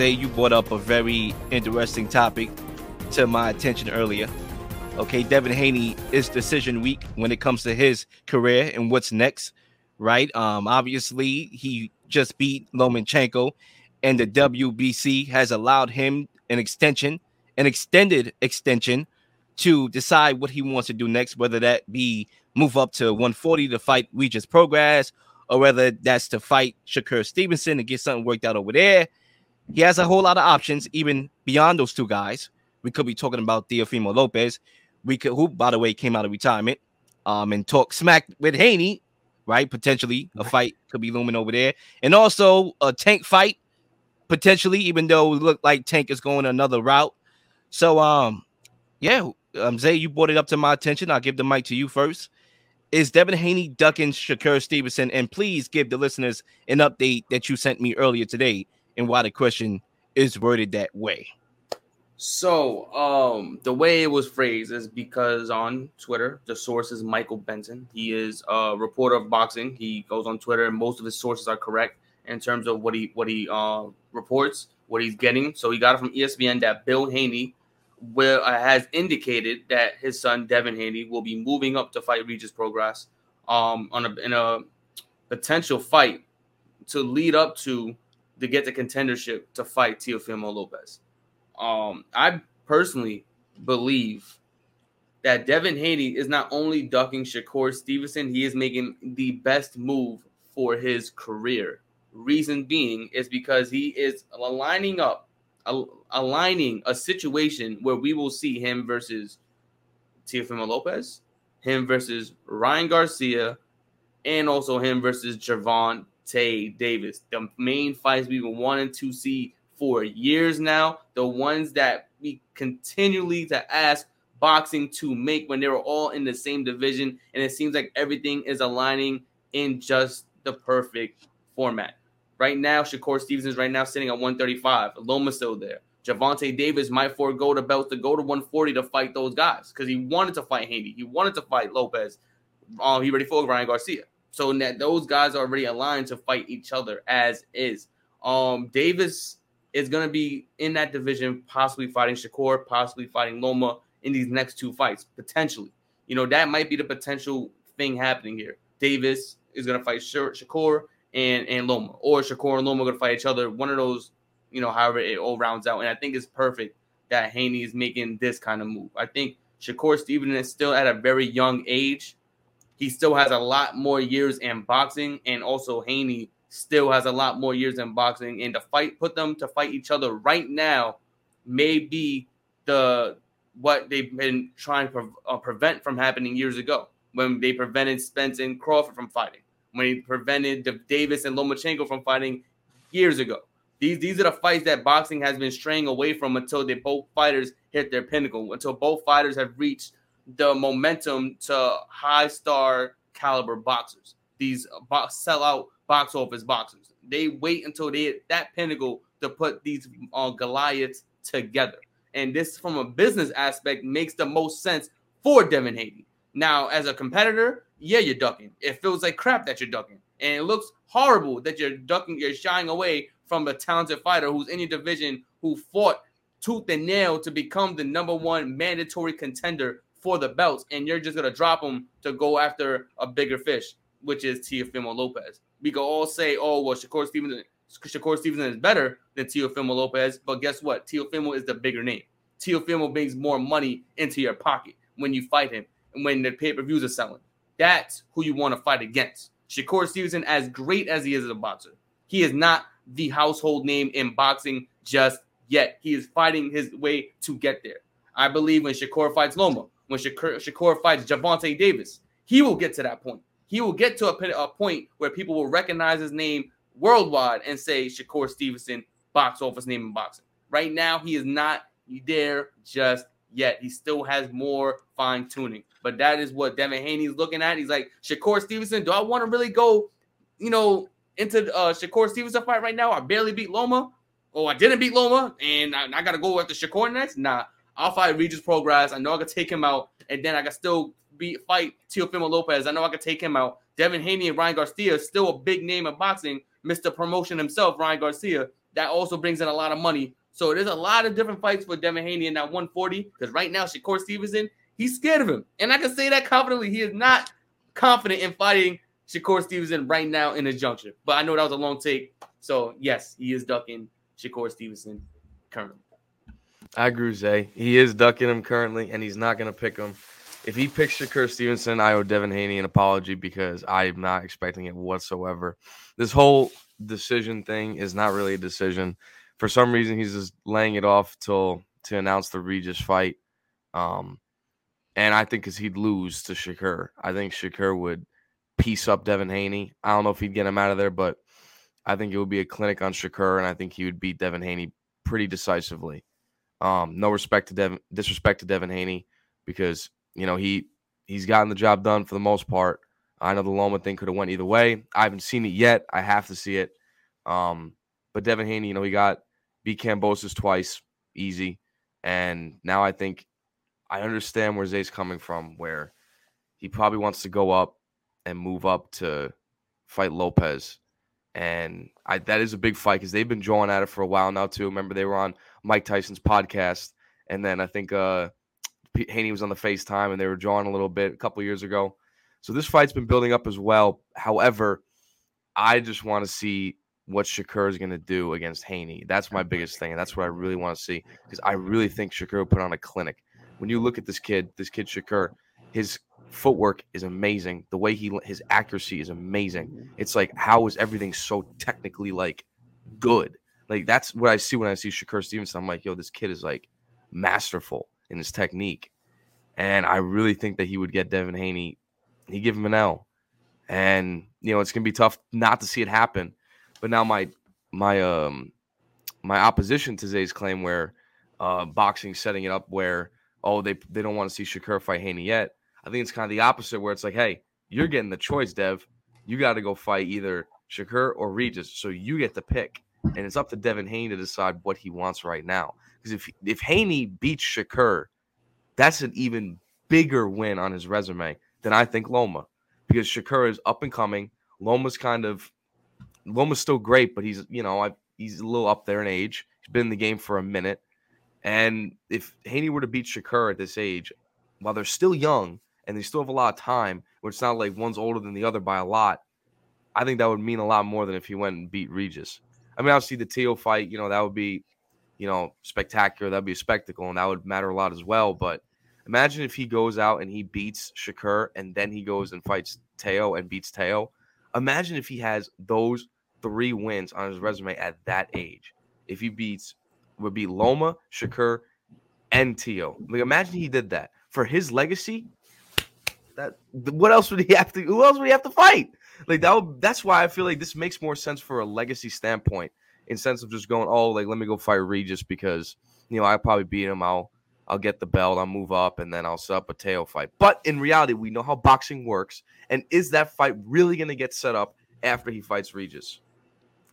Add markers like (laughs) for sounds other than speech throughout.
Zay, you brought up a very interesting topic to my attention earlier. Okay, Devin Haney is decision week when it comes to his career and what's next, right? Um, obviously, he just beat Lomachenko, and the WBC has allowed him an extension, an extended extension, to decide what he wants to do next, whether that be move up to 140 to fight Regis Prograis, or whether that's to fight Shakur Stevenson and get something worked out over there. He has a whole lot of options, even beyond those two guys. We could be talking about Teofimo Lopez, we could who by the way came out of retirement, um, and talk smack with Haney, right? Potentially a fight could be looming over there, and also a tank fight potentially, even though it looked like Tank is going another route. So, um, yeah, um, Zay, you brought it up to my attention. I'll give the mic to you first. Is Devin Haney ducking Shakur Stevenson? And please give the listeners an update that you sent me earlier today and why the question is worded that way. So, um, the way it was phrased is because on Twitter, the source is Michael Benson. He is a reporter of boxing. He goes on Twitter, and most of his sources are correct in terms of what he what he uh, reports, what he's getting. So he got it from ESPN that Bill Haney will uh, has indicated that his son Devin Haney will be moving up to fight Regis Prograis um, on a in a potential fight to lead up to to get the contendership to fight Teofimo Lopez. Um, I personally believe that Devin Haney is not only ducking Shakur Stevenson, he is making the best move for his career. Reason being is because he is aligning up, aligning a situation where we will see him versus Teofimo Lopez, him versus Ryan Garcia, and also him versus Gervonta Davis. The main fights we've been wanting to see for years now. The ones that we continually to ask boxing to make when they were all in the same division, and it seems like everything is aligning in just the perfect format. Right now, Shakur Stevens is right now sitting at 135. Loma's still there. Gervonta Davis might forego the belt to go to 140 to fight those guys because he wanted to fight Haney. He wanted to fight Lopez. Um, he already fought Ryan Garcia. So that those guys are already aligned to fight each other as is. Um, Davis is going to be in that division, possibly fighting Shakur, possibly fighting Loma in these next two fights, potentially. You know, that might be the potential thing happening here. Davis is going to fight Shakur and, and Loma, or Shakur and Loma are going to fight each other. One of those, you know, however it all rounds out. And I think it's perfect that Haney is making this kind of move. I think Shakur Stevenson is still at a very young age. He still has a lot more years in boxing, and also Haney still has a lot more years in boxing. And to fight, put them to fight each other right now, may be the what they've been trying to uh, prevent from happening years ago when they prevented Spence and Crawford from fighting, when they prevented Davis and Lomachenko from fighting years ago. These these are the fights that boxing has been straying away from until they both fighters hit their pinnacle, until both fighters have reached the momentum to high star caliber boxers. These box sellout box office boxers. They wait until they hit that pinnacle to put these uh, Goliaths together. And this, from a business aspect, makes the most sense for Devin Haney. Now, as a competitor, yeah, you're ducking. It feels like crap that you're ducking. And it looks horrible that you're ducking, you're shying away from a talented fighter who's in your division who fought tooth and nail to become the number one mandatory contender for the belts. And you're just to drop him to go after a bigger fish, which is Teofimo Lopez we can all say, oh, well, Shakur Stevenson, Shakur Stevenson is better than Teofimo Lopez. But guess what? Teofimo is the bigger name. Teofimo brings more money into your pocket when you fight him and when the pay per views are selling. That's who you want to fight against. Shakur Stevenson, as great as he is as a boxer, he is not the household name in boxing just yet. He is fighting his way to get there. I believe when Shakur fights Loma, when Shakur, Shakur fights Gervonta Davis, he will get to that point he will get to a, a point where people will recognize his name worldwide and say Shakur Stevenson, box office name in boxing. Right now, he is not there just yet. He still has more fine tuning. But that is what Devin Haney is looking at. He's like, Shakur Stevenson, do I want to really go, you know, into uh Shakur Stevenson fight right now? I barely beat Loma. Oh, I didn't beat Loma, and I, I got to go after Shakur next. Nah, I'll fight Regis Prograis. I know I can take him out, and then I can still beat fight Teofimo Lopez. I know I could take him out. Devin Haney and Ryan Garcia is still a big name in boxing. Mr. Promotion himself, Ryan Garcia. that also brings in a lot of money. So there's a lot of different fights for Devin Haney in that 140 because right now Shakur Stevenson, he's scared of him. And I can say that confidently. He is not confident in fighting Shakur Stevenson right now in his juncture. But I know that was a long take. So yes, he is ducking Shakur Stevenson currently. I agree Zay. He is ducking him currently, and he's not going to pick him. If he picks Shakur Stevenson, I owe Devin Haney an apology because I'm not expecting it whatsoever. This whole decision thing is not really a decision. For some reason, he's just laying it off till to announce the Regis fight. Um, and I think because he'd lose to Shakur, I think Shakur would piece up Devin Haney. I don't know if he'd get him out of there, but I think it would be a clinic on Shakur, and I think he would beat Devin Haney pretty decisively. Um, no respect to Devin, disrespect to Devin Haney because you know he he's gotten the job done for the most part. I know the Loma thing could have went either way. I haven't seen it yet. I have to see it. Um, but Devin Haney, you know, he got beat Kambosos twice, easy, and now I think I understand where Zay's coming from, where he probably wants to go up and move up to fight Lopez. And I, that is a big fight because they've been drawing at it for a while now too. Remember they were on Mike Tyson's podcast, and then I think uh, Haney was on the FaceTime, and they were drawing a little bit a couple years ago. So this fight's been building up as well. However, I just want to see what Shakur is going to do against Haney. That's my biggest thing, and that's what I really want to see because I really think Shakur put on a clinic. When you look at this kid, this kid Shakur, his footwork is amazing. The way he his accuracy is amazing. It's like how is everything so technically like good? Like that's what I see when I see Shakur Stevenson. I'm like, yo, this kid is like masterful in his technique. And I really think that he would get Devin Haney. He give him an L. And you know, it's gonna be tough not to see it happen. But now my my um my opposition to Zay's claim where uh boxing setting it up where oh they they don't want to see Shakur fight Haney yet. I think it's kind of the opposite where it's like, hey, you're getting the choice, Dev. You got to go fight either Shakur or Regis. So you get the pick. And it's up to Devin Haney to decide what he wants right now. Because if if Haney beats Shakur, that's an even bigger win on his resume than I think Loma. Because Shakur is up and coming. Loma's kind of Loma's still great, but he's you know I, he's a little up there in age. He's been in the game for a minute, and if Haney were to beat Shakur at this age, while they're still young and they still have a lot of time, where it's not like one's older than the other by a lot, I think that would mean a lot more than if he went and beat Regis. I mean, obviously the Teo fight, you know, that would be, you know, spectacular. That'd be a spectacle, and that would matter a lot as well. But imagine if he goes out and he beats Shakur, and then he goes and fights Teo and beats Teo. Imagine if he has those three wins on his resume at that age. If he beats, would be Loma, Shakur, and Teo. Like, imagine he did that for his legacy. That what else would he have to? Who else would he have to fight? Like that. That's why I feel like this makes more sense for a legacy standpoint, in sense of just going, oh, like let me go fight Regis because you know I probably beat him. I'll I'll get the belt. I'll move up, and then I'll set up a Teo fight. But in reality, we know how boxing works, and is that fight really going to get set up after he fights Regis?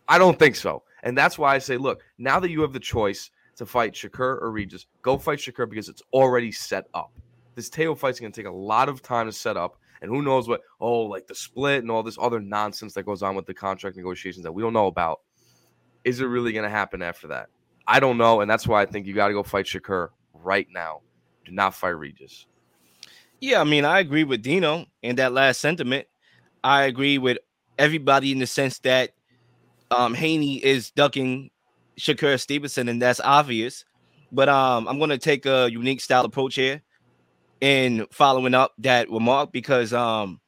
I don't think so, and that's why I say, look, now that you have the choice to fight Shakur or Regis, go fight Shakur because it's already set up. This Teo fight's going to take a lot of time to set up. And who knows what, oh, like the split and all this other nonsense that goes on with the contract negotiations that we don't know about. Is it really going to happen after that? I don't know. And that's why I think you got to go fight Shakur right now. Do not fight Regis. Yeah, I mean, I agree with Dino in that last sentiment. I agree with everybody in the sense that um, Haney is ducking Shakur Stevenson, and that's obvious. But um, I'm going to take a unique style approach here in following up that remark because um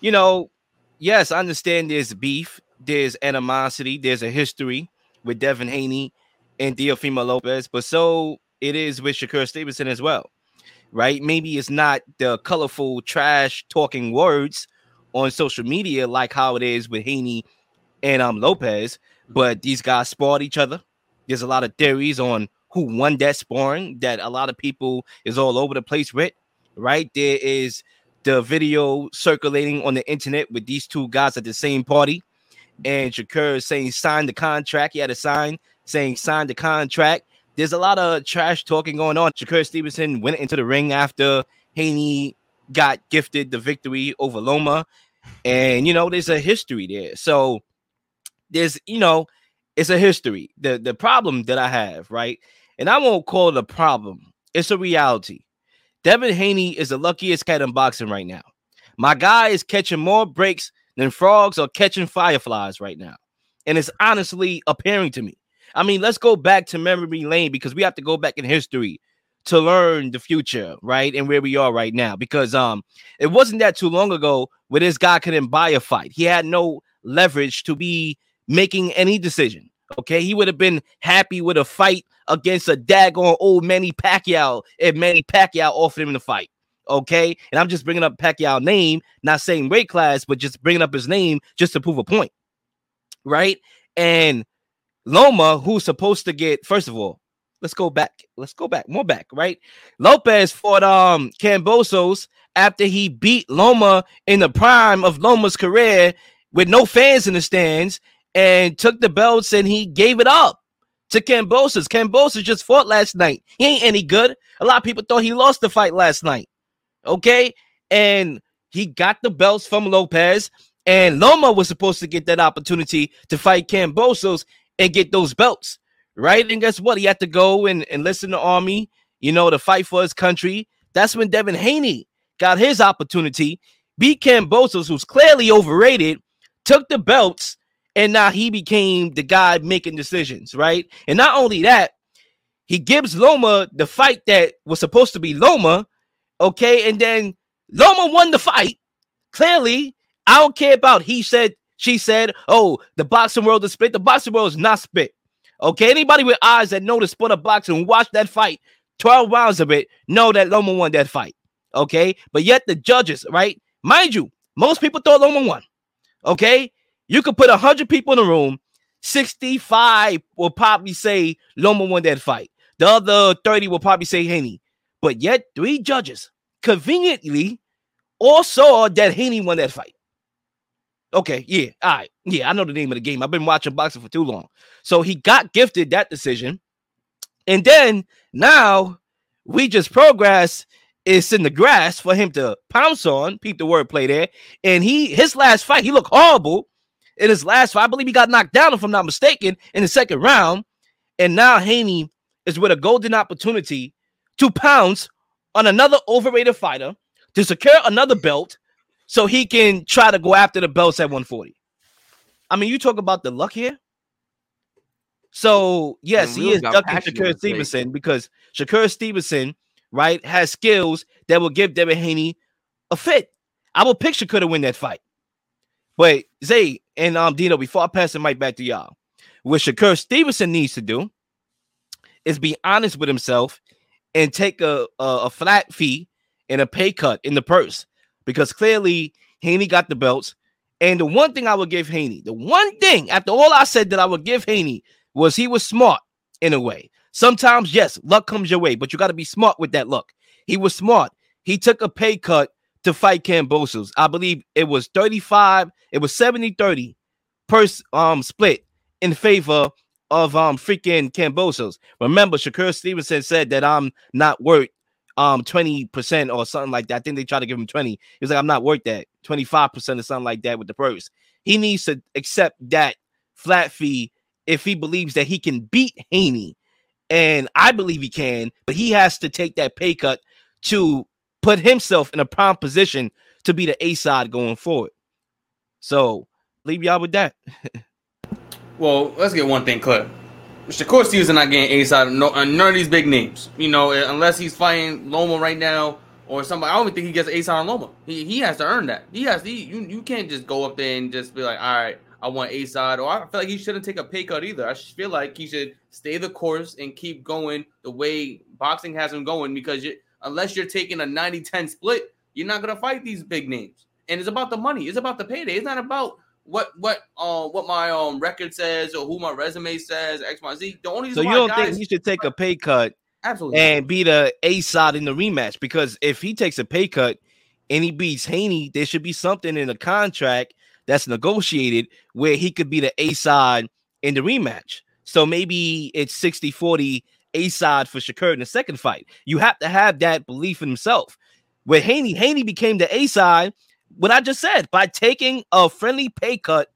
you know yes i understand there's beef there's animosity there's a history with devin haney and Teofimo lopez but so it is with shakur stevenson as well right? Maybe it's not the colorful trash talking words on social media like how it is with haney and um lopez but these guys sparred each other. There's a lot of theories on who won that sparring that a lot of people is all over the place with right? There is the video circulating on the internet with these two guys at the same party. And Shakur is saying sign the contract. He had a sign saying sign the contract. There's a lot of trash talking going on. Shakur Stevenson went into the ring after Haney got gifted the victory over Loma. And you know, there's a history there. So there's, you know, it's a history. The the problem that I have, right? And I won't call it a problem. It's a reality. Devin Haney is the luckiest cat in boxing right now. My guy is catching more breaks than frogs are catching fireflies right now. And it's honestly appearing to me. I mean, let's go back to memory lane because we have to go back in history to learn the future, right? And where we are right now. Because um, it wasn't that too long ago where this guy couldn't buy a fight. He had no leverage to be making any decision. Okay, he would have been happy with a fight against a daggone old Manny Pacquiao if Manny Pacquiao offered him the fight. Okay, and I'm just bringing up Pacquiao name, not saying weight class, but just bringing up his name just to prove a point, right? And Loma, who's supposed to get first of all, let's go back, let's go back, more back, right? Lopez fought um Kambosos after he beat Loma in the prime of Loma's career with no fans in the stands and took the belts and he gave it up to Kambosos. Kambosos just fought last night. He ain't any good. A lot of people thought he lost the fight last night. Okay. And he got the belts from Lopez. And Loma was supposed to get that opportunity to fight Kambosos and get those belts. Right. And guess what? He had to go and, and listen to Army, you know, to fight for his country. That's when Devin Haney got his opportunity, beat Kambosos, who's clearly overrated, took the belts, and now he became the guy making decisions, right? And not only that, he gives Loma the fight that was supposed to be Loma, okay, and then Loma won the fight. Clearly, I don't care about he said, she said, oh, the boxing world is split. The boxing world is not split. Okay, anybody with eyes that know the sport of boxing watch that fight, 12 rounds of it, know that Loma won that fight. Okay, but yet the judges, right? Mind you, most people thought Loma won. Okay, you could put 100 people in a room, 65 will probably say Loma won that fight. The other 30 will probably say Haney. But yet, three judges conveniently all saw that Haney won that fight. Okay, yeah, all right. Yeah, I know the name of the game. I've been watching boxing for too long. So he got gifted that decision. And then now we just progress. It's in the grass for him to pounce on. Peep the wordplay there. And he his last fight, he looked horrible in his last fight. I believe he got knocked down, if I'm not mistaken, in the second round. And now Haney is with a golden opportunity to pounce on another overrated fighter to secure another belt so he can try to go after the belts at 140. I mean, you talk about the luck here. So, yes, he is ducking Shakur Stevenson because Shakur Stevenson, right, has skills that will give Devin Haney a fit. I will pick Shakur to win that fight. But Zay and um Dino, before I pass the mic back to y'all, what Shakur Stevenson needs to do is be honest with himself and take a, a, a flat fee and a pay cut in the purse because clearly Haney got the belts. And the one thing I would give Haney, the one thing after all I said that I would give Haney was he was smart in a way. Sometimes, yes, luck comes your way, but you got to be smart with that luck. He was smart. He took a pay cut to fight Kambosos. I believe it was 35, it was 70 30 per um split in favor of um freaking Kambosos. Remember, Shakur Stevenson said that I'm not worth um 20% or something like that. I think they tried to give him 20. He was like, I'm not worth that, 25% or something like that with the purse. He needs to accept that flat fee if he believes that he can beat Haney. And I believe he can, but he has to take that pay cut to put himself in a prime position to be the A side going forward. So leave y'all with that. well, let's get one thing clear. Shakur Stevens not getting A side. No, uh, none of these big names. You know, uh, unless he's fighting Loma right now or somebody. I don't think he gets A side on Loma. He, he has to earn that. He has. He, you you can't just go up there and just be like, all right, I want A side. Or I feel like he shouldn't take a pay cut either. I feel like he should stay the course and keep going the way boxing has him going because you, unless you're taking a 90-10 split, you're not gonna fight these big names. And it's about the money. It's about the payday. It's not about what what uh what my um record says or who my resume says X Y Z. The only so you don't think he should take a pay cut, absolutely, and be the A side in the rematch? Because if he takes a pay cut and he beats Haney, there should be something in the contract that's negotiated where he could be the A side in the rematch. So maybe it's 60 40 A side for Shakur in the second fight. You have to have that belief in himself. With Haney, Haney became the A side what I just said by taking a friendly pay cut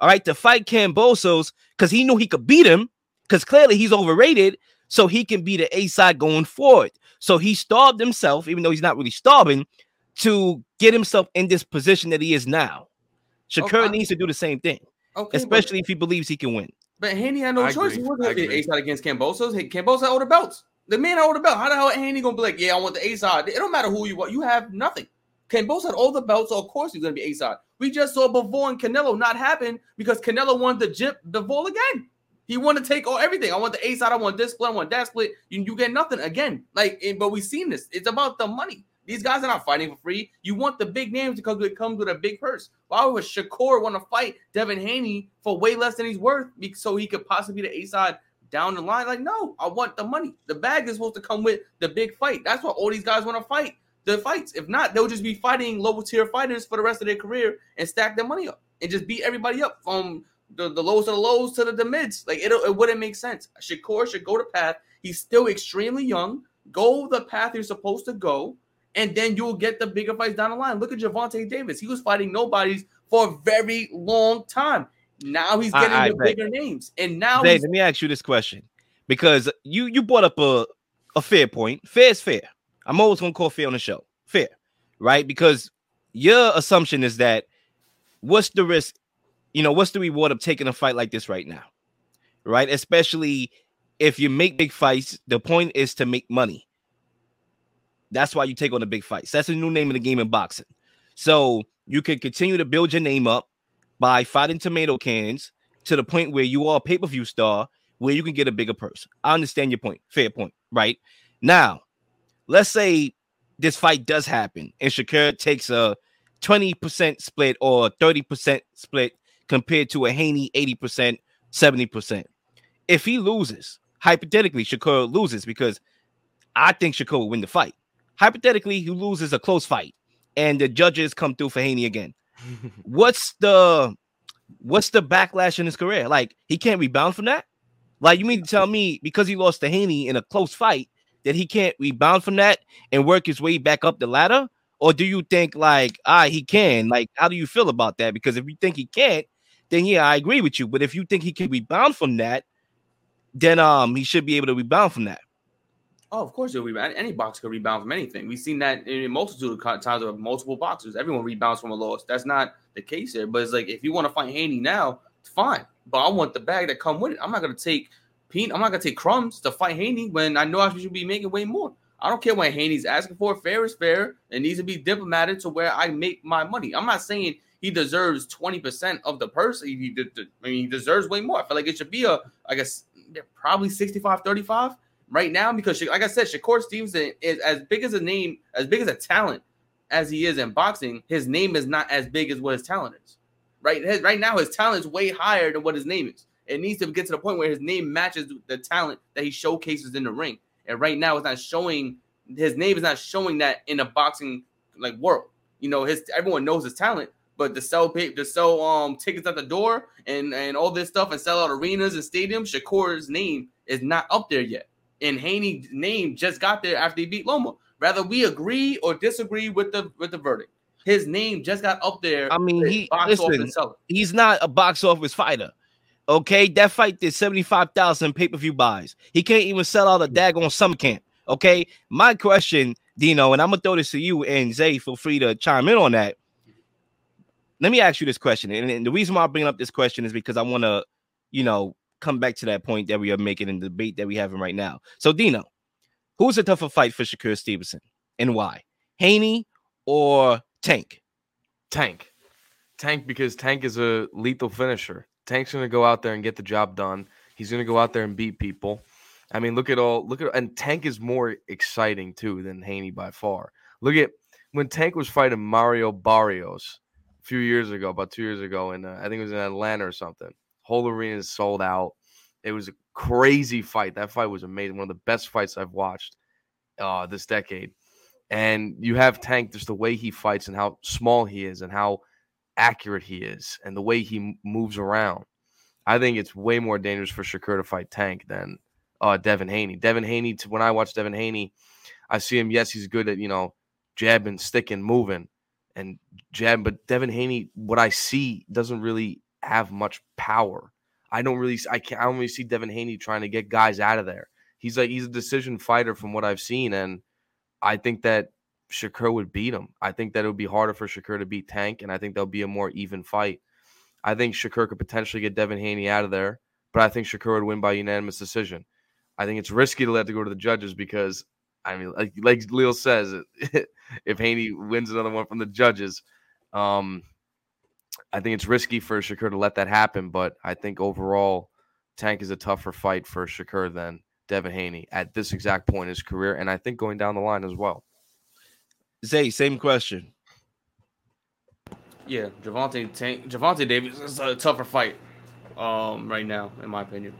all right, to fight Kambosos because he knew he could beat him because clearly he's overrated, so he can be the A side going forward. So he starved himself, even though he's not really starving, to get himself in this position that he is now. Shakur Okay. needs to do the same thing, Okay, especially if he believes he can win. But, but Haney had no I choice. agree. He wasn't I going to be. A side against Kambosos. Hey, Kambosos had all the belts. The man had all the belt. How the hell Haney gonna be like, yeah, I want the A side? It don't matter who you want. You have nothing. Kambosos had all the belts, so of course he's gonna be A side. We just saw Bivol and Canelo not happen because Canelo wanted to jip Bivol again. He wanted to take all everything. I want the A side. I want this split. I want that split. You, you get nothing again. Like, and- but we've seen this. It's about the money. These guys are not fighting for free. You want the big names because it comes with a big purse. Why would Shakur want to fight Devin Haney for way less than he's worth so he could possibly be the A side down the line? Like, no, I want the money. The bag is supposed to come with the big fight. That's what all these guys want to fight the fights. If not, they'll just be fighting lower tier fighters for the rest of their career and stack their money up and just beat everybody up from the, the lowest of the lows to the, the mids. Like it, it wouldn't make sense. Shakur should go the path. He's still extremely young. Go the path you're supposed to go, and then you'll get the bigger fights down the line. Look at Gervonta Davis. He was fighting nobodies for a very long time. Now he's getting I the bet. bigger names, and now Zay, let me ask you this question because you you brought up a a fair point. Fair is fair. I'm always gonna call fair on the show. Fair, right? Because your assumption is that what's the risk? You know, what's the reward of taking a fight like this right now, right? Especially if you make big fights. The point is to make money. That's why you take on the big fights. That's the new name of the game in boxing. So you can continue to build your name up by fighting tomato cans to the point where you are a pay-per-view star where you can get a bigger purse. I understand your point. Fair point, right? Now, let's say this fight does happen and Shakur takes a 20% split or 30% split compared to a Haney 80%, 70%. If he loses, hypothetically, Shakur loses because I think Shakur will win the fight. Hypothetically, he loses a close fight and the judges come through for Haney again. (laughs) What's the what's the backlash in his career? Like he can't rebound from that? Like you mean to tell me because he lost to Haney in a close fight that he can't rebound from that and work his way back up the ladder? Or do you think like ah he can? Like how do you feel about that? Because if you think he can't, then yeah, I agree with you. But if you think he can rebound from that, then um he should be able to rebound from that. Oh, of course, he'll rebound. Any boxer can rebound from anything. We've seen that in a multitude of times with multiple boxers. Everyone rebounds from a loss. That's not the case here. But it's like if you want to fight Haney now, it's fine. But I want the bag that come with it. I'm not gonna take peanut. I'm not gonna take crumbs to fight Haney when I know I should be making way more. I don't care what Haney's asking for. Fair is fair. It needs to be diplomatic to where I make my money. I'm not saying he deserves 20% of the purse. He, I mean, he deserves way more. I feel like it should be a, I guess, probably 65 35 right now because, like I said, Shakur Stevenson is as big as a name, as big as a talent as he is in boxing. His name is not as big as what his talent is. Right, right now, his talent is way higher than what his name is. It needs to get to the point where his name matches the talent that he showcases in the ring. And right now, it's not showing. His name is not showing that in a boxing like world. You know, his everyone knows his talent, but to sell to sell um tickets at the door and and all this stuff and sell out arenas and stadiums, Shakur's name is not up there yet. And Haney's name just got there after he beat Loma. Rather we agree or disagree with the with the verdict. His name just got up there. I mean, he listen, he's not a box office fighter. Okay, that fight did 75,000 pay-per-view buys. He can't even sell out a daggone summer camp. Okay, my question, Dino, and I'm gonna throw this to you and Zay. Feel free to chime in on that. Let me ask you this question, and, and the reason why I bring up this question is because I want to, you know, come back to that point that we are making in the debate that we having right now. So, Dino, who's a tougher fight for Shakur Stevenson, and why? Haney or Tank? Tank. Tank because Tank is a lethal finisher. Tank's gonna go out there and get the job done. He's gonna go out there and beat people. I mean, look at all look at and Tank is more exciting too than Haney by far. Look at when Tank was fighting Mario Barrios a few years ago, about two years ago, and uh, I think it was in Atlanta or something. Whole arena is sold out. It was a crazy fight. That fight was amazing. One of the best fights I've watched uh, this decade. And you have Tank, just the way he fights and how small he is and how accurate he is and the way he moves around. I think it's way more dangerous for Shakur to fight Tank than uh, Devin Haney. Devin Haney, when I watch Devin Haney, I see him. Yes, he's good at you know jabbing, sticking, moving, and jab. But Devin Haney, what I see doesn't really have much power. I don't really I can't I don't really see Devin Haney trying to get guys out of there. He's like he's a decision fighter from what I've seen, and I think that Shakur would beat him. I think that it would be harder for Shakur to beat Tank, and I think there'll be a more even fight. I think Shakur could potentially get Devin Haney out of there, but I think Shakur would win by unanimous decision. I think it's risky to let it go to the judges because I mean, like like Leo says, (laughs) if Haney wins another one from the judges, um, I think it's risky for Shakur to let that happen. But I think overall, Tank is a tougher fight for Shakur than Devin Haney at this exact point in his career, and I think going down the line as well. Zay, same question. Yeah, Gervonta Tank Gervonta Davis is a tougher fight um right now, in my opinion.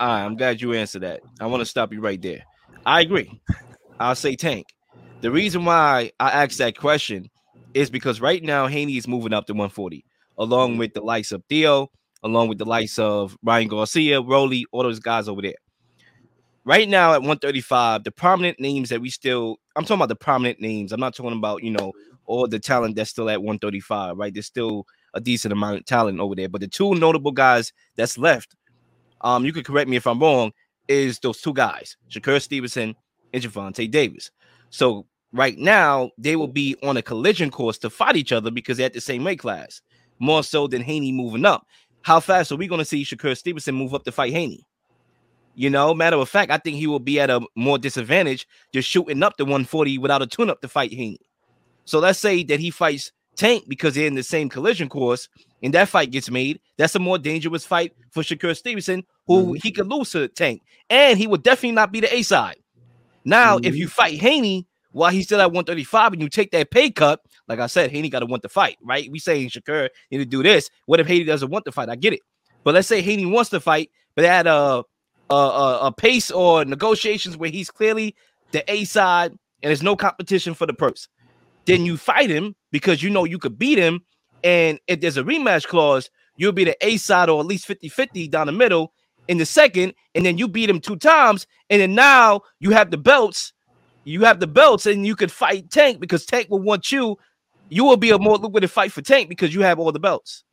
All right, I'm glad you answered that. I want to stop you right there. I agree. I'll say Tank. The reason why I asked that question is because right now Haney is moving up to 140, along with the likes of Teo, along with the likes of Ryan Garcia, Rolly, all those guys over there. Right now at 135, the prominent names that we still, I'm talking about the prominent names. I'm not talking about, you know, all the talent that's still at 135, right? There's still a decent amount of talent over there. But the two notable guys that's left, um, you could correct me if I'm wrong, is those two guys, Shakur Stevenson and Gervonta Davis. So right now, they will be on a collision course to fight each other because they're at the same weight class, more so than Haney moving up. How fast are we going to see Shakur Stevenson move up to fight Haney? You know, matter of fact, I think he will be at a more disadvantage just shooting up to 140 without a tune up to fight Haney. So let's say that he fights Tank because they're in the same collision course and that fight gets made. That's a more dangerous fight for Shakur Stevenson, who mm-hmm. he could lose to Tank, and he would definitely not be the A side. Now, mm-hmm. if you fight Haney while he's still at 135 and you take that pay cut, like I said, Haney got to want the fight, right? We saying Shakur need to do this. What if Haney doesn't want the fight? I get it, but let's say Haney wants to fight, but at a a, a, a pace or negotiations where he's clearly the A side and there's no competition for the purse then you fight him because you know you could beat him. And if there's a rematch clause, you'll be the A side or at least 50 50 down the middle in the second. And then you beat him two times. And then now you have the belts. You have the belts and you could fight Tank because Tank will want you. You will be a more lucrative fight for Tank because you have all the belts.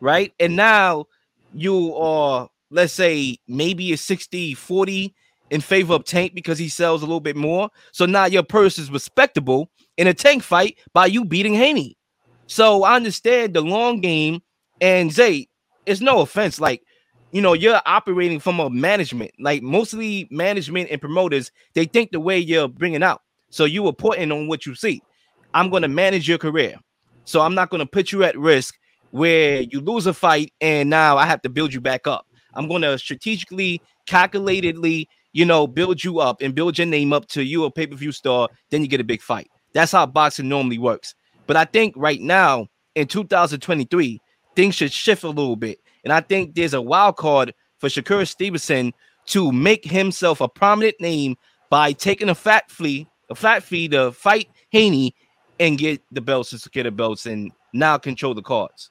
Right. And now you are, let's say, maybe a 60 40 in favor of Tank because he sells a little bit more. So now your purse is respectable in a Tank fight by you beating Haney. So I understand the long game. And Zay, it's no offense. Like, you know, you're operating from a management. Like mostly management and promoters, they think the way you're bringing out. So you reporting on what you see. I'm going to manage your career. So I'm not going to put you at risk where you lose a fight and now I have to build you back up. I'm going to strategically, calculatedly you know, build you up and build your name up to you a pay per view star, then you get a big fight. That's how boxing normally works. But I think right now in 2023, things should shift a little bit. And I think there's a wild card for Shakur Stevenson to make himself a prominent name by taking a fat fee, a flat fee to fight Haney and get the belts and secure the belts and now control the cards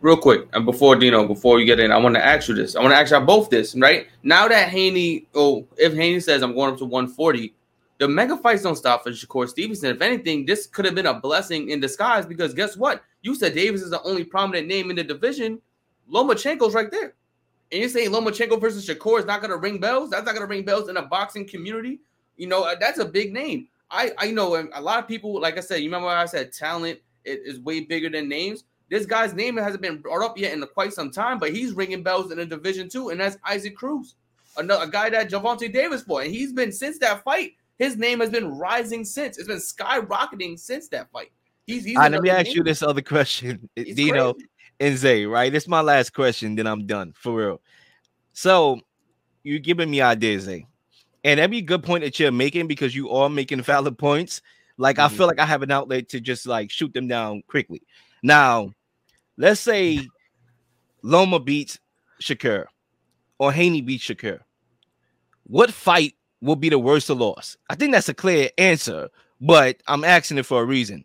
real quick, and before Dino, before you get in, I want to ask you this. I want to ask you both this, right? Now that Haney, oh, if Haney says I'm going up to 140, the mega fights don't stop for Shakur Stevenson. If anything, this could have been a blessing in disguise because guess what? You said Davis is the only prominent name in the division. Lomachenko's right there. And you're saying Lomachenko versus Shakur is not going to ring bells? That's not going to ring bells in a boxing community. You know, uh, that's a big name. I, I know a lot of people, like I said, you remember I said talent is way bigger than names. This guy's name hasn't been brought up yet in quite some time, but he's ringing bells in the division too, and that's Isaac Cruz, another a guy that Gervonta Davis fought, and he's been since that fight. His name has been rising since. It's been skyrocketing since that fight. He's, he's right, let me ask name. you this other question, (laughs) he's Dino crazy. and Zay. Right, this is my last question. Then I'm done for real. So you're giving me ideas, Zay, and every good point that you're making because you are making valid points. Like mm-hmm. I feel like I have an outlet to just like shoot them down quickly. Now, let's say Loma beats Shakur or Haney beats Shakur. What fight will be the worst of loss? I think that's a clear answer, but I'm asking it for a reason.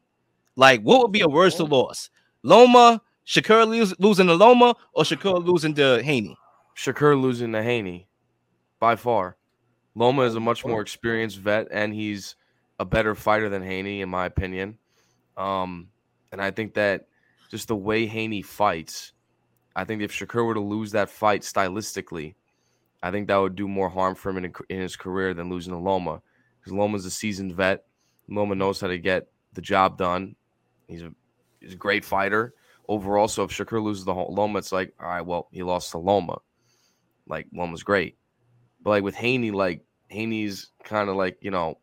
Like, what would be a worst of loss? Loma, Shakur losing to Loma, or Shakur losing to Haney? Shakur losing to Haney by far. Loma is a much more experienced vet, and he's a better fighter than Haney, in my opinion. Um, and I think that just the way Haney fights, I think if Shakur were to lose that fight stylistically, I think that would do more harm for him in, in his career than losing to Loma. Because Loma's a seasoned vet. Loma knows how to get the job done. He's a he's a great fighter overall. So if Shakur loses the whole Loma, it's like, all right, well, he lost to Loma. Like Loma's great. But like with Haney, like Haney's kind of like, you know,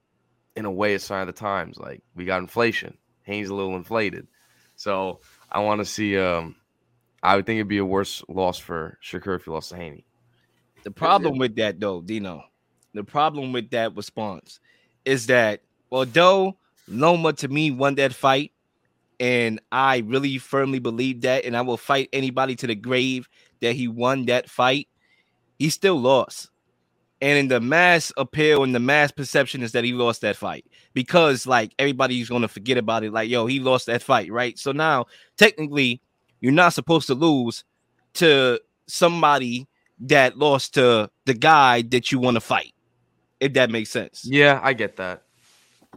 in a way a sign of the times. Like we got inflation. Haney's a little inflated. So I want to see um I would think it'd be a worse loss for Shakur if he lost to Haney. The problem with that though, Dino, the problem with that response is that although Loma to me won that fight, and I really firmly believe that, and I will fight anybody to the grave that he won that fight, he still lost. And in the mass appeal and the mass perception is that he lost that fight because like everybody's gonna forget about it. Like, yo, he lost that fight, right? So now technically you're not supposed to lose to somebody that lost to the guy that you want to fight, if that makes sense. Yeah, I get that.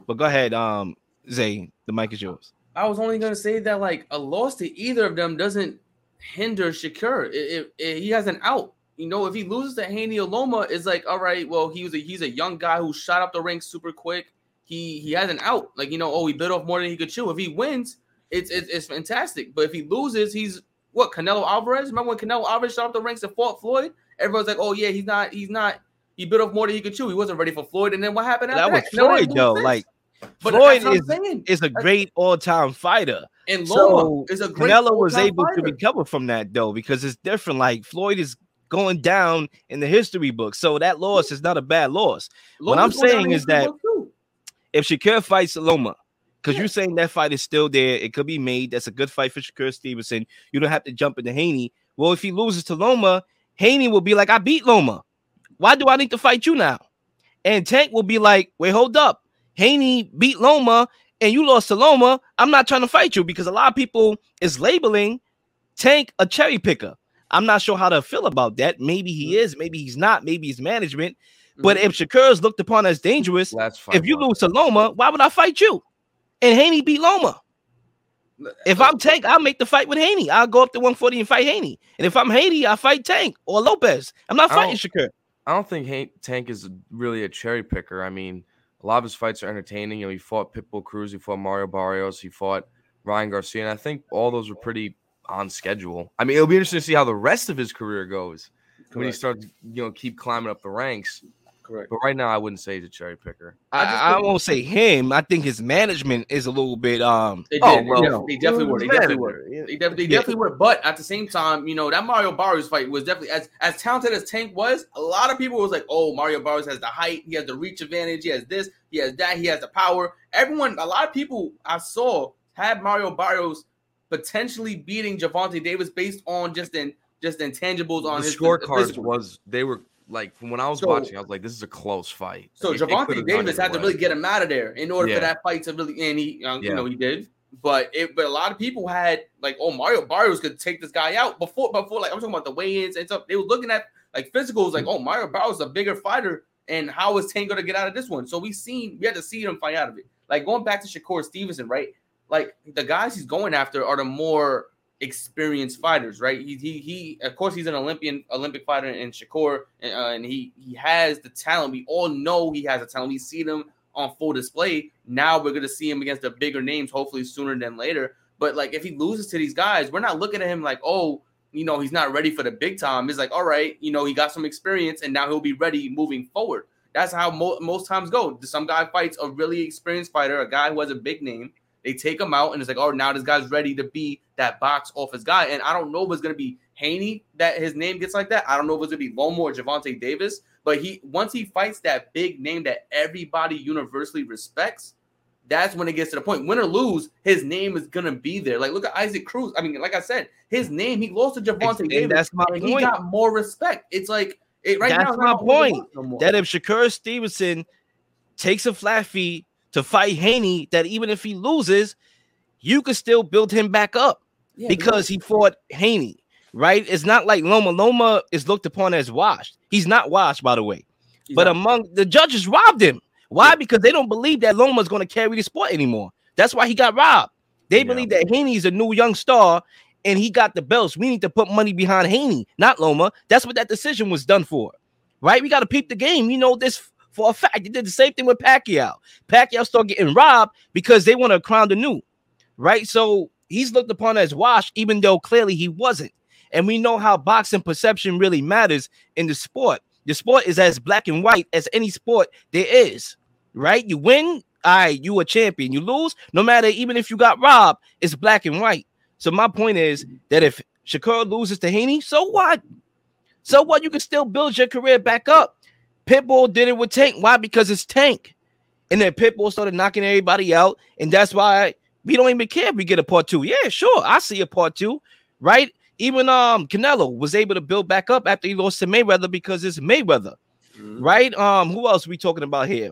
But go ahead, um, Zay, the mic is yours. I was only gonna say that like a loss to either of them doesn't hinder Shakur. If, if he has an out, you know, if he loses to Haney or Loma, it's like, all right, well, he was a he's a young guy who shot up the ranks super quick. He he has an out, like you know, oh, he bit off more than he could chew. If he wins, it's it's, it's fantastic. But if he loses, he's what Canelo Alvarez. Remember when Canelo Alvarez shot up the ranks and fought Floyd? Everyone's like, oh yeah, he's not he's not he bit off more than he could chew. He wasn't ready for Floyd. And then what happened? That was that? Floyd though. lose Like But Floyd that's what I'm is is a great all-time fighter. and So is a great Canelo was able to recover from that though, because it's different. Like Floyd is going down in the history book, so that loss is not a bad loss. what I'm Loma's going down saying is that-. If Shakur fights Loma, because Yeah. you're saying that fight is still there, it could be made. That's a good fight for Shakur Stevenson. You don't have to jump into Haney. Well, if he loses to Loma, Haney will be like, I beat Loma. Why do I need to fight you now? And Tank will be like, wait, hold up. Haney beat Loma and you lost to Loma. I'm not trying to fight you because a lot of people is labeling Tank a cherry picker. I'm not sure how to feel about that. Maybe he is, maybe he's not, maybe he's management. But Mhm. if Shakur is looked upon as dangerous, if you lose to Loma, why would I fight you? And Haney beat Loma. If I'm Tank, I'll make the fight with Haney. I'll go up to 140 and fight Haney. And if I'm Haney, I fight Tank or Lopez. I'm not fighting don't- Shakur. I don't think Tank is really a cherry picker. I mean, a lot of his fights are entertaining. You know, he fought Pitbull Cruz, he fought Mario Barrios, he fought Ryan Garcia, and I think all those were pretty on schedule. I mean, it'll be interesting to see how the rest of his career goes when he Correct. starts, you know, keep climbing up the ranks. Correct. But right now, I wouldn't say he's a cherry picker. I I, I won't say him. I think his management is a little bit um They did. Oh, They well, def- they definitely were. They definitely were. Yeah. They, def- they Yeah. definitely were. But at the same time, you know, that Mario Barrios fight was definitely as as talented as Tank was. A lot of people was like, "Oh, Mario Barrios has the height. He has the reach advantage. He has this. He has that. He has the power." Everyone, a lot of people I saw had Mario Barrios potentially beating Gervonta Davis based on just in just intangibles on the his scorecards was they were like from when I was So- watching, I was like, this is a close fight. So It- it Gervonta gone Davis had to really get him out of there in order Yeah. for that fight to really, and he, uh, you Yeah. know, he did. But it, but a lot of people had like, oh, Mario Barrios could take this guy out before, before like I'm talking about the weigh-ins and stuff. They were looking at like physicals, like, oh, Mario Barrios is a bigger fighter, and how is Tank gonna get out of this one? So we seen, we had to see him fight out of it. Like going back to Shakur Stevenson, right? Like the guys he's going after are the more experienced fighters, right? He he he. Of course, he's an Olympian, Olympic fighter in Shakur, and, uh, and he he has the talent. We all know he has the talent. We see them on full display. Now we're gonna see him against the bigger names, hopefully sooner than later. But like, if he loses to these guys, we're not looking at him like, oh, you know, he's not ready for the big time. It's like, all right, you know, he got some experience, and now he'll be ready moving forward. That's how mo- most times go. Some guy fights a really experienced fighter, a guy who has a big name. They take him out, and it's like, oh, now this guy's ready to be that box office guy. And I don't know if it's gonna be Haney that his name gets like that. I don't know if it's gonna be Loma or Gervonta Davis. But he once he fights that big name that everybody universally respects, that's when it gets to the point. Win or lose, his name is gonna be there. Like look at Isaac Cruz. I mean, like I said, his name he lost to Gervonta Davis, that's my and he got more respect. It's like it right That's now. it's my not over the point. no that if Shakur Stevenson takes a flat fee to fight Haney, that even if he loses, you could still build him back up Yeah, because he fought Haney, right? It's not like Loma. Loma is looked upon as washed. He's not washed, by the way. he's but not- among the judges robbed him. Why? Because they don't believe that Loma is going to carry the sport anymore. That's why he got robbed. They Yeah. believe that Haney's a new young star and he got the belts. We need to put money behind Haney, not Loma. That's what that decision was done for, right? We got to peep the game. You know this for a fact. They did the same thing with Pacquiao. Pacquiao started getting robbed because they want to crown the new, right? So he's looked upon as washed, even though clearly he wasn't. And we know how boxing perception really matters in the sport. The sport is as black and white as any sport there is, right? You win, all right, you a champion. You lose, no matter even if you got robbed, it's black and white. So my point is that if Shakur loses to Haney, so what? So what? You can still build your career back up. Pitbull did it with Tank. Why? Because it's Tank. And then Pitbull started knocking everybody out. And that's why we don't even care if we get a part two. Yeah, sure. I see a part two, right? Even um Canelo was able to build back up after he lost to Mayweather because it's Mayweather, Mhm. right? Um, who else we talking about here?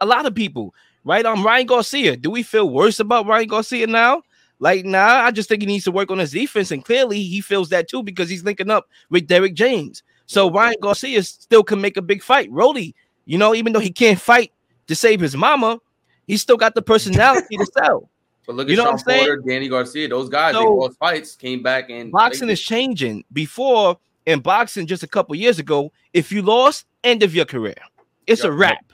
A lot of people, right? Um, Ryan Garcia. Do we feel worse about Ryan Garcia now? Like, nah, I just think he needs to work on his defense, and clearly he feels that too because he's linking up with Derrick James. So Ryan Garcia still can make a big fight. Rody, you know, even though he can't fight to save his mama, he still got the personality to (laughs) sell. But look at You know Shawn? Porter, Danny Garcia, those guys, they lost fights, came back and Boxing is changing. Before in boxing, just a couple years ago, if you lost, end of your career. It's a Yep. wrap.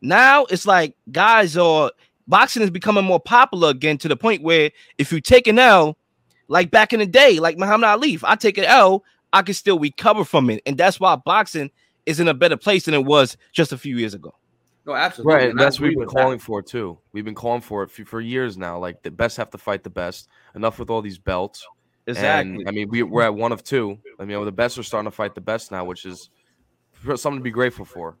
Now it's like guys are boxing is becoming more popular again to the point where if you take an L, like back in the day, like Muhammad Ali, if I take an L, I can still recover from it. And that's why boxing is in a better place than it was just a few years ago. no, absolutely. Right, and and that's what we've been with that. calling for too. We've been calling for it for, for years now. Like the best have to fight the best. Enough with all these belts. And, I mean, we, we're at one of two. I mean, the best are starting to fight the best now, which is something to be grateful for.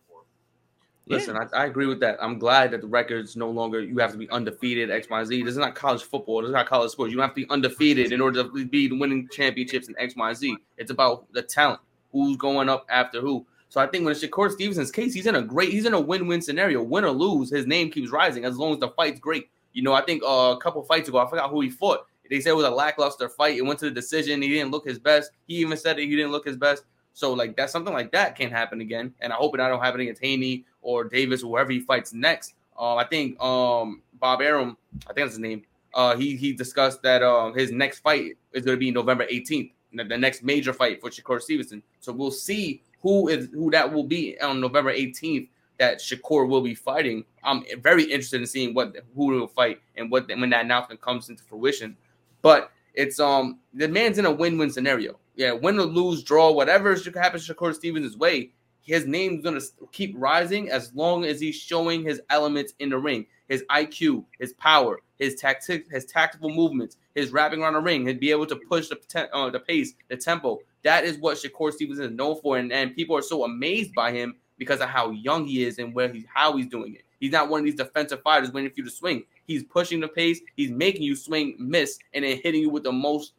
Listen, I, I agree with that. I'm glad that the record's no longer you have to be undefeated X, Y, Z. This is not college football. This is not college sports. You have to be undefeated in order to be the winning championships in X, Y, Z. It's about the talent. Who's going up after who? So I think when it's Shakur Stevenson's case, he's in a great, he's in a win-win scenario. Win or lose, his name keeps rising as long as the fight's great. You know, I think uh, a couple fights ago, I forgot who he fought. They said it was a lackluster fight. It went to the decision. He didn't look his best. He even said that he didn't look his best. So like that, something like that can't happen again. And I hope it don't happen against Haney or Davis or whoever he fights next. Uh, I think um, Bob Arum, I think that's his name. Uh, he he discussed that um, his next fight is going to be November 18th, the, the next major fight for Shakur Stevenson. So we'll see who is who that will be on November 18th that Shakur will be fighting. I'm very interested in seeing what who will fight and what when that announcement comes into fruition. But it's um the man's in a win-win scenario. Yeah, win or lose, draw, whatever should happen Shakur Stevens' way, his name's gonna keep rising as long as he's showing his elements in the ring, his IQ, his power, his tactic, his tactical movements, his wrapping around the ring, he'd be able to push the uh, the pace, the tempo. That is what Shakur Stevens is known for, and, and people are so amazed by him because of how young he is and where he's how he's doing it. He's not one of these defensive fighters waiting for you to swing. He's pushing the pace. He's making you swing, miss, and then hitting you with the most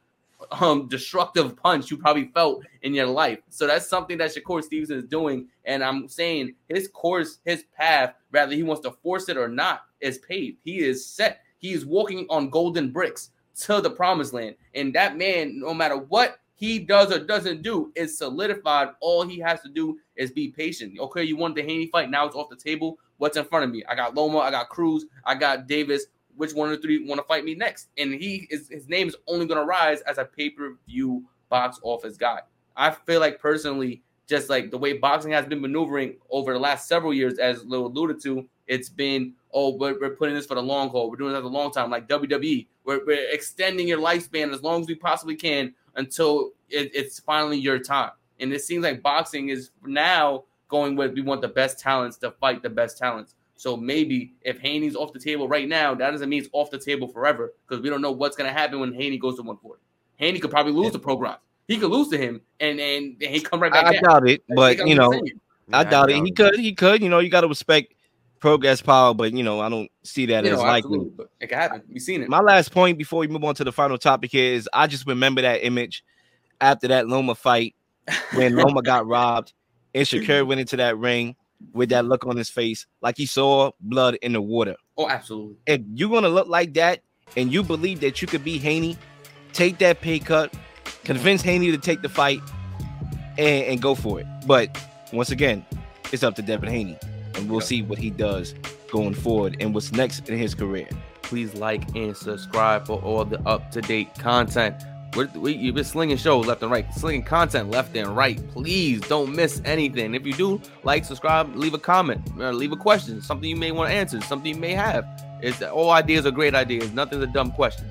um destructive punch you probably felt in your life. So that's something that Shakur Stevenson is doing. And I'm saying his course, his path, rather he wants to force it or not, is paved. He is set. He is walking on golden bricks to the promised land. And that man, no matter what he does or doesn't do, is solidified. All he has to do is be patient. Okay, you want the Haney fight. Now it's off the table. What's in front of me? I got Loma, I got Cruz, I got Davis. Which one of the three want to fight me next? And he is his name is only going to rise as a pay-per-view box office guy. I feel like personally, just like the way boxing has been maneuvering over the last several years, as Leel alluded to, it's been oh, we're, we're putting this for the long haul. We're doing this for a long time, like WWE. We're, we're extending your lifespan as long as we possibly can until it, it's finally your time. And it seems like boxing is now going with we want the best talents to fight the best talents. So maybe if Haney's off the table right now, that doesn't mean it's off the table forever because we don't know what's going to happen when Haney goes to 140. Haney could probably lose to Prograis. He could lose to him and and then he come right back. I down. doubt it, I but you know, saying. I doubt it. He could, he could. You know, you got to respect Prograis power, but you know, I don't see that You as know, likely. but it could happen. We've seen it. My last point before we move on to the final topic here is I just remember that image after that Loma fight when (laughs) Loma got robbed and Shakur went into that ring with that look on his face like he saw blood in the water. Oh, absolutely. If you're gonna look like that and you believe that you could be Haney, take that pay cut, convince Haney to take the fight and, and go for it. But once again, it's up to Devin Haney, and we'll Yeah. see what he does going forward and what's next in his career. please like and subscribe for all the up to date content. We're, we, you've been slinging shows left and right, slinging content left and right. Please don't miss anything. If you do, like, subscribe, leave a comment, or leave a question, something you may want to answer, something you may have. It's all ideas are great ideas. Nothing's a dumb question.